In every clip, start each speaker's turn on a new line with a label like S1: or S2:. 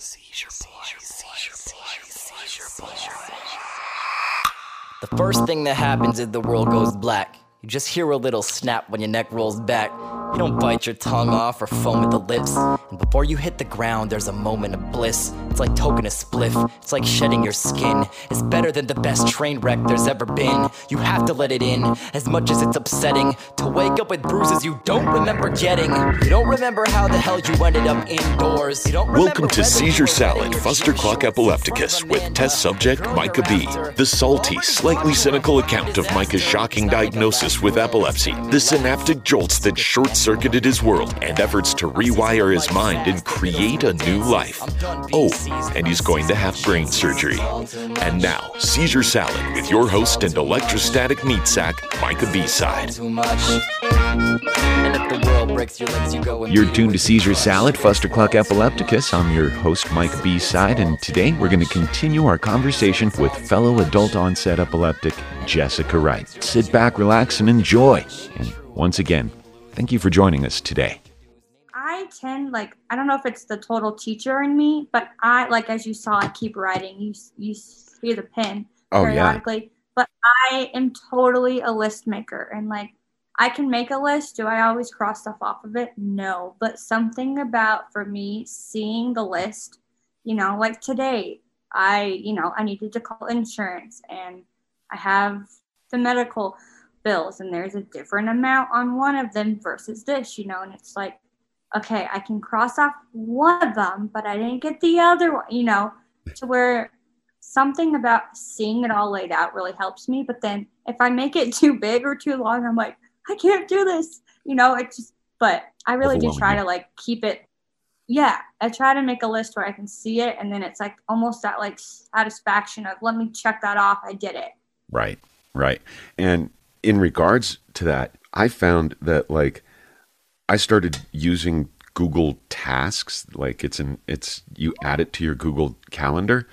S1: Seizure boy, seizure boy, seizure boy. The first thing that happens is the world goes black. You just hear a little snap when your neck rolls back. You don't bite your tongue off or foam at the lips. And before you hit the ground, there's a moment of bliss. It's like toking a spliff, it's like shedding your skin. It's better than the best train wreck there's ever been. You have to let it in, as much as it's upsetting. To wake up with bruises you don't remember getting. You don't remember how the hell you ended up indoors. You don't
S2: Welcome to Seizure Salad, Fuster
S1: Cluck
S2: Epilepticus with test subject. Micah B. The salty, slightly cynical account of Micah's shocking diagnosis with epilepsy, the synaptic jolts that short circuited his world, and efforts to rewire his mind and create a new life. Oh, and he's going to have brain surgery. And now, Seizure Salad with your host and electrostatic meat sack, Micah B. Side.
S1: Too much. And if the world breaks your legs, you go and
S3: You're tuned to Seizure Salad,
S1: friends.
S3: Fuster Cluck Epilepticus. I'm your host, Mike B. Side, and today we're going to continue our conversation with fellow adult onset epileptic Jessica Wright. Sit back, relax, and enjoy. And once again, thank you for joining us today.
S4: I tend like I don't know if it's the total teacher in me, but I like as you saw, I keep writing. You you see the pen
S3: Oh, yeah.
S4: periodically, but I am totally a list maker, and like I can make a list. Do I always cross stuff off of it? No, but something about for me seeing the list, you know, like today, I you know I needed to call insurance, and I have the medical bills, and there's a different amount on one of them versus this, you know, and it's like okay, I can cross off one of them, but I didn't get the other one, you know, to where something about seeing it all laid out really helps me. But then if I make it too big or too long, I'm like, I can't do this, you know, it just, but I really do try to like keep it. Yeah, I try to make a list where I can see it, and then it's like almost that like satisfaction of let me check that off. I did it.
S5: Right, right. And in regards to that, I found that like I started using Google Tasks, like it's an it's you add it to your Google Calendar,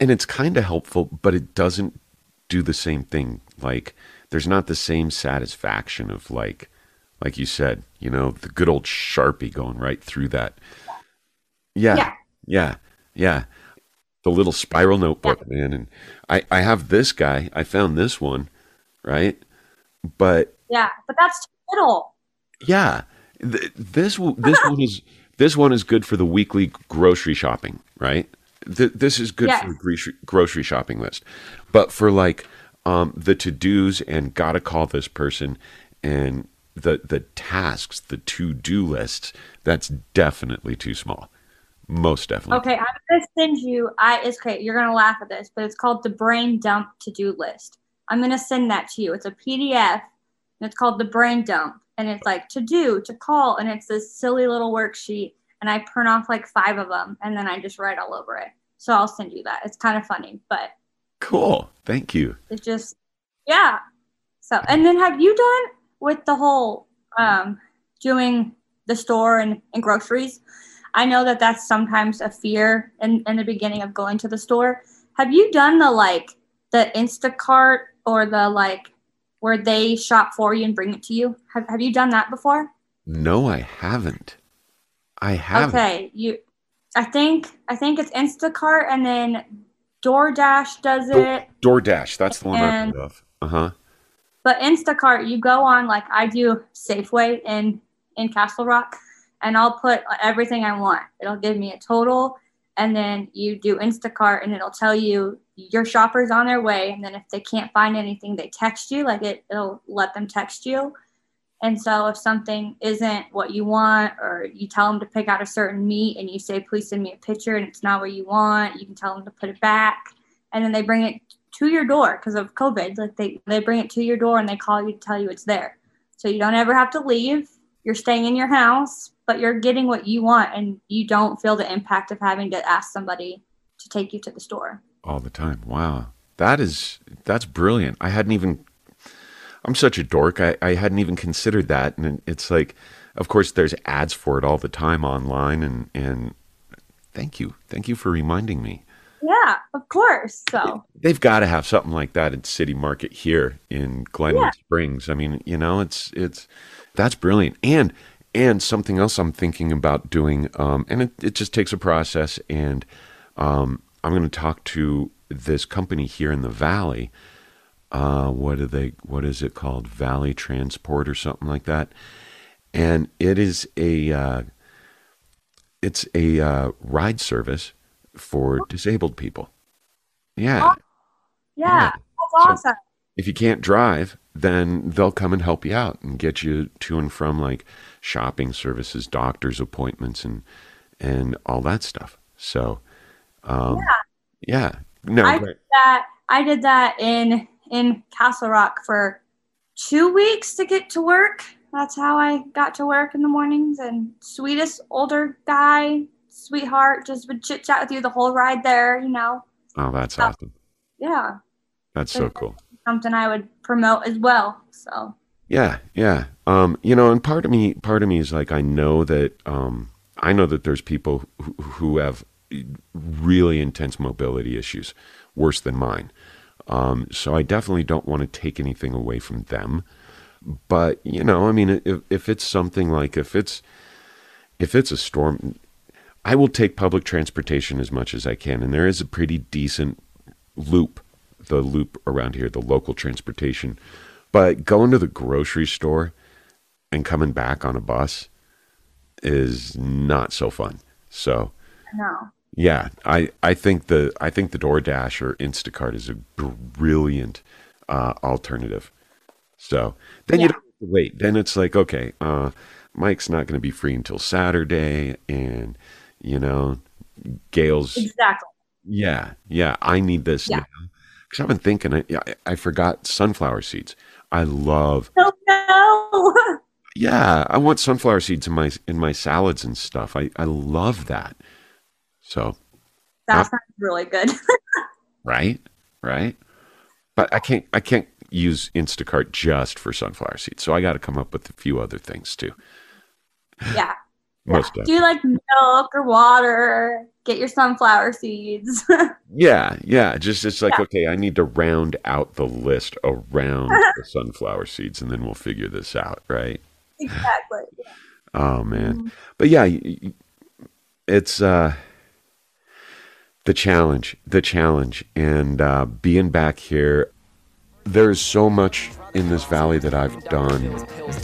S5: and it's kind of helpful, but it doesn't do the same thing. Like there's not the same satisfaction of like like you said, you know, the good old Sharpie going right through that. Yeah.
S4: Yeah.
S5: Yeah. Yeah. The little spiral notebook, man. And I, I have this guy. I found this one, right? But
S4: Yeah, but that's too little.
S5: yeah, th- this this one is this one is good for the weekly grocery shopping, right? Th- this is good
S4: Yes.
S5: for the grocery shopping list, but for like um, the to dos and gotta call this person and the the tasks, the to do lists, that's definitely too small. Most definitely.
S4: Okay, I'm gonna send you. I it's okay. You're gonna laugh at this, but it's called the brain dump to do list. I'm gonna send that to you. It's a PDF, and it's called the brain dump, and it's like to do, to call, and it's this silly little worksheet. And I print off like five of them, and then I just write all over it. So I'll send you that. It's kind of funny, but
S5: Cool. Thank you.
S4: it's just yeah. So and then have you done with the whole um, doing the store and, and groceries? I know that that's sometimes a fear in, in the beginning of going to the store. Have you done the like the Instacart or the like where they shop for you and bring it to you? Have, have you done that before?
S5: No, I haven't. I haven't.
S4: Okay, you. I think I think it's Instacart and then DoorDash does it.
S5: DoorDash. That's the one I've heard of. Uh huh.
S4: But Instacart, you go on like I do Safeway in in Castle Rock, and I'll put everything I want. It'll give me a total, and then you do Instacart, and it'll tell you your shopper's on their way. And then if they can't find anything, they text you. Like it, it'll let them text you. And so if something isn't what you want, or you tell them to pick out a certain meat, and you say, "Please send me a picture," and it's not what you want, you can tell them to put it back, and then they bring it to your door because of COVID. Like they, they bring it to your door and they call you to tell you it's there. So you don't ever have to leave. You're staying in your house, but you're getting what you want and you don't feel the impact of having to ask somebody to take you to the store.
S5: All the time. Wow. That is that's brilliant. I hadn't even I'm such a dork. I, I hadn't even considered that. And it's like of course there's ads for it all the time online and and thank you. Thank you for reminding me.
S4: Yeah, of course. So
S5: They've got to have something like that in City Market here in Glenwood
S4: Yeah.
S5: Springs. I mean, you know, it's it's that's brilliant. And and something else I'm thinking about doing, um, and it, it just takes a process. And um, I'm going to talk to this company here in the valley. Uh, what are they? What is it called? Valley Transport or something like that. And it is a uh, it's a uh, ride service for disabled people. Yeah.
S4: Yeah,
S5: Yeah.
S4: that's
S5: So-
S4: awesome.
S5: If you can't drive, then they'll come and help you out and get you to and from like shopping services, doctor's appointments, and and all that stuff. So, um, yeah, no,
S4: I did that. I did that in in Castle Rock for two weeks to get to work. That's how I got to work in the mornings. And sweetest older guy, sweetheart, just would chit chat with you the whole ride there. You know,
S5: oh, that's awesome.
S4: yeah,
S5: That's so cool.
S4: something I would promote as well. So
S5: Yeah, yeah. Um, you know, and part of me, part of me is like, I know that, um, I know that there's people who, who have really intense mobility issues, worse than mine. Um, so I definitely don't want to take anything away from them. But you know, I mean, if if it's something like if it's if it's a storm, I will take public transportation as much as I can, and there is a pretty decent loop, the loop around here, the local transportation. But going to the grocery store and coming back on a bus is not so fun. So
S4: no,
S5: yeah, I, I think the I think the DoorDash or Instacart is a brilliant uh, alternative. So then you don't have to wait. Then it's like, okay, uh, Mike's not going to be free until Saturday, and you know, Gail's
S4: exactly.
S5: yeah, yeah. I need this
S4: Yeah.
S5: now because I've been thinking. I, I I forgot sunflower seeds. I love.
S4: No, no.
S5: Yeah, I want sunflower seeds in my in my salads and stuff. I I love that. So
S4: that sounds really good.
S5: right, right. But I can't I can't use Instacart just for sunflower seeds. So I got to come up with a few other things too.
S4: yeah.
S5: Most
S4: Do you like milk or water? Get your sunflower seeds.
S5: Yeah, yeah. Just it's like
S4: Yeah.
S5: okay, I need to round out the list around the sunflower seeds, and then we'll figure this out, right?
S4: exactly.
S5: Oh man, but yeah, it's uh, the challenge, the challenge, and uh, being back here. There's so much in this valley that I've done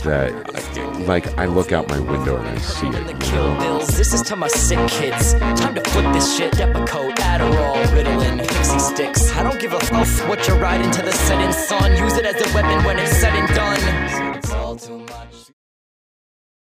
S5: that, like, I look out my window and I see it. You know?
S1: This is to my sick kids. Time to flip this shit. Depakote, Adderall, Ritalin, Pixie sticks. I don't give a f what you're riding to the setting sun. Use it as a weapon when it's said and done.